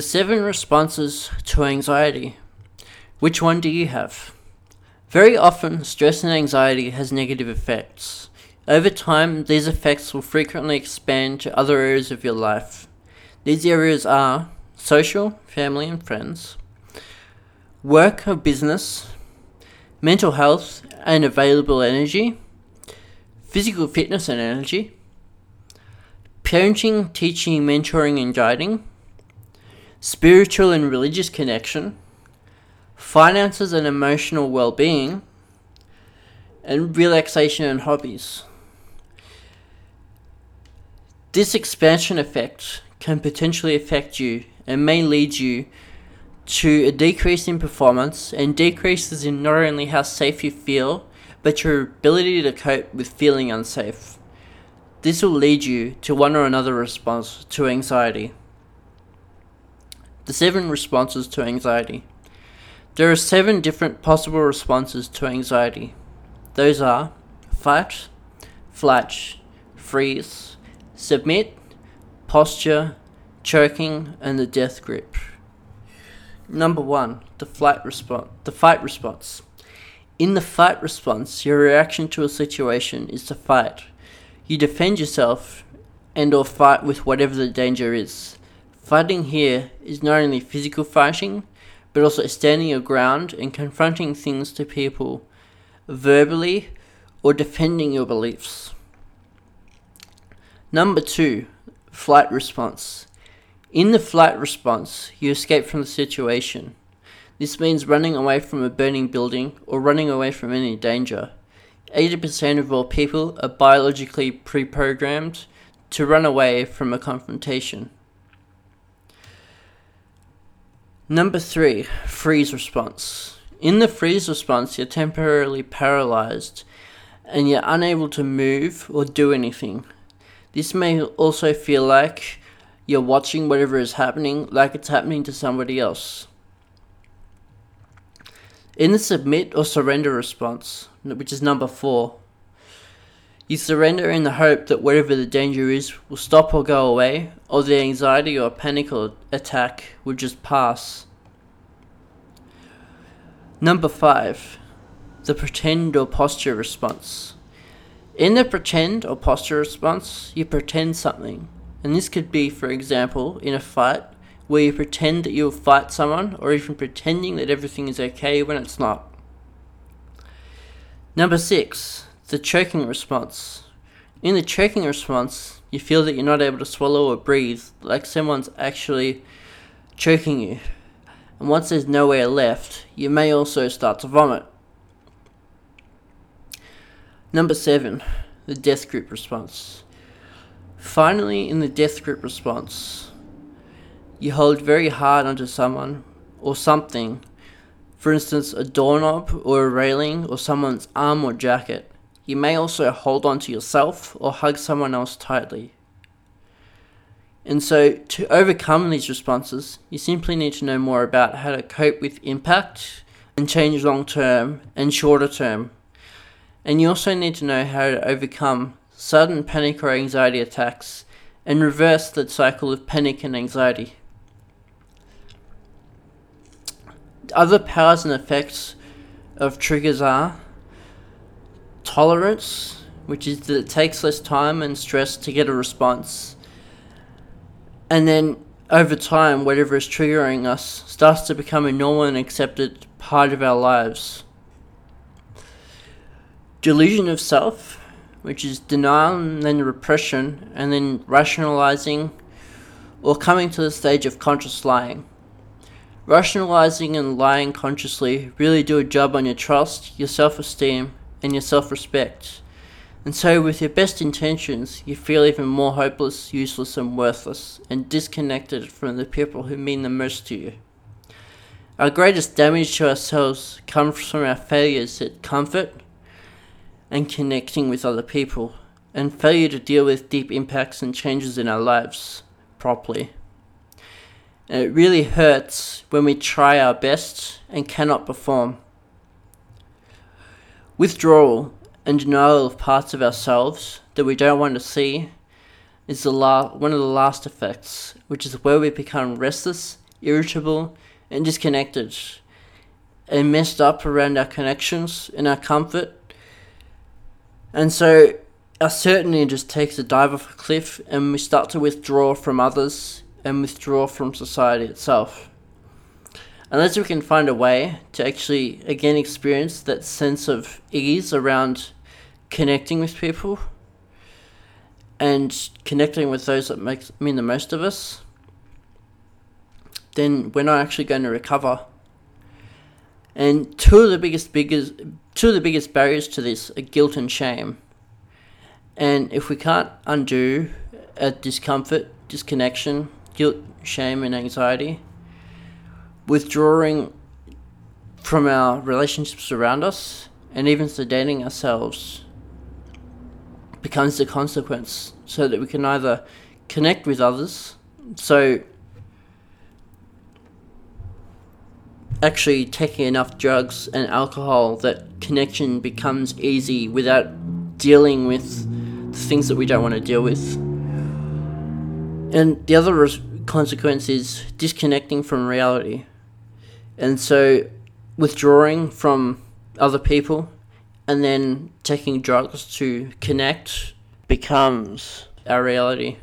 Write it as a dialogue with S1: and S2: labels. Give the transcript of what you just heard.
S1: The seven responses to anxiety. Which one do you have? Very often, stress and anxiety has negative effects. Over time, these effects will frequently expand to other areas of your life. These areas are social, family, and friends, work or business, mental health and available energy, physical fitness and energy, parenting, teaching, mentoring, and guiding, spiritual and religious connection, finances and emotional well being, and relaxation and hobbies. This expansion effect can potentially affect you and may lead you to a decrease in performance and decreases in not only how safe you feel, but your ability to cope with feeling unsafe. This will lead you to one or another response to anxiety. The seven responses to anxiety. There are seven different possible responses to anxiety. Those are fight, flight, freeze, submit, posture, choking, and the death grip. Number one, the flight response. The fight response. In the fight response, your reaction to a situation is to fight. You defend yourself and or fight with whatever the danger is. Fighting here is not only physical fighting, but also standing your ground and confronting things to people verbally or defending your beliefs. Number two, flight response. In the flight response, you escape from the situation. This means running away from a burning building or running away from any danger. 80% of all people are biologically pre programmed to run away from a confrontation. Number three, freeze response. In the freeze response, you're temporarily paralyzed and you're unable to move or do anything. This may also feel like you're watching whatever is happening like it's happening to somebody else. In the submit or surrender response, which is number four, you surrender in the hope that whatever the danger is will stop or go away, or the anxiety or panic or attack will just pass. Number five, the pretend or posture response. In the pretend or posture response, you pretend something. And this could be, for example, in a fight where you pretend that you'll fight someone, or even pretending that everything is okay when it's not. Number six, the choking response. In the choking response, you feel that you're not able to swallow or breathe, like someone's actually choking you. And once there's nowhere left, you may also start to vomit. Number seven, the death grip response. Finally, in the death grip response, you hold very hard onto someone or something, for instance, a doorknob or a railing or someone's arm or jacket. You may also hold on to yourself or hug someone else tightly. And so, to overcome these responses, you simply need to know more about how to cope with impact and change long term and shorter term. And you also need to know how to overcome sudden panic or anxiety attacks and reverse the cycle of panic and anxiety. Other powers and effects of triggers are tolerance, which is that it takes less time and stress to get a response. And then over time, whatever is triggering us starts to become a normal and accepted part of our lives. Delusion of self, which is denial and then repression, and then rationalizing or coming to the stage of conscious lying. Rationalizing and lying consciously really do a job on your trust, your self esteem, and your self respect. And so, with your best intentions, you feel even more hopeless, useless, and worthless, and disconnected from the people who mean the most to you. Our greatest damage to ourselves comes from our failures at comfort and connecting with other people, and failure to deal with deep impacts and changes in our lives properly. And it really hurts when we try our best and cannot perform. Withdrawal and denial of parts of ourselves that we don't want to see is the la- one of the last effects, which is where we become restless, irritable, and disconnected, and messed up around our connections and our comfort. And so our certainty just takes a dive off a cliff, and we start to withdraw from others and withdraw from society itself. Unless we can find a way to actually again experience that sense of ease around connecting with people and connecting with those that make mean the most of us, then we're not actually going to recover. And two of the biggest biggest two of the biggest barriers to this are guilt and shame. And if we can't undo a discomfort, disconnection, guilt, shame, and anxiety, withdrawing from our relationships around us and even sedating ourselves becomes the consequence so that we can either connect with others. So actually taking enough drugs and alcohol that connection becomes easy without dealing with the things that we don't want to deal with. And the other res- consequence is disconnecting from reality and so withdrawing from other people and then taking drugs to connect becomes our reality.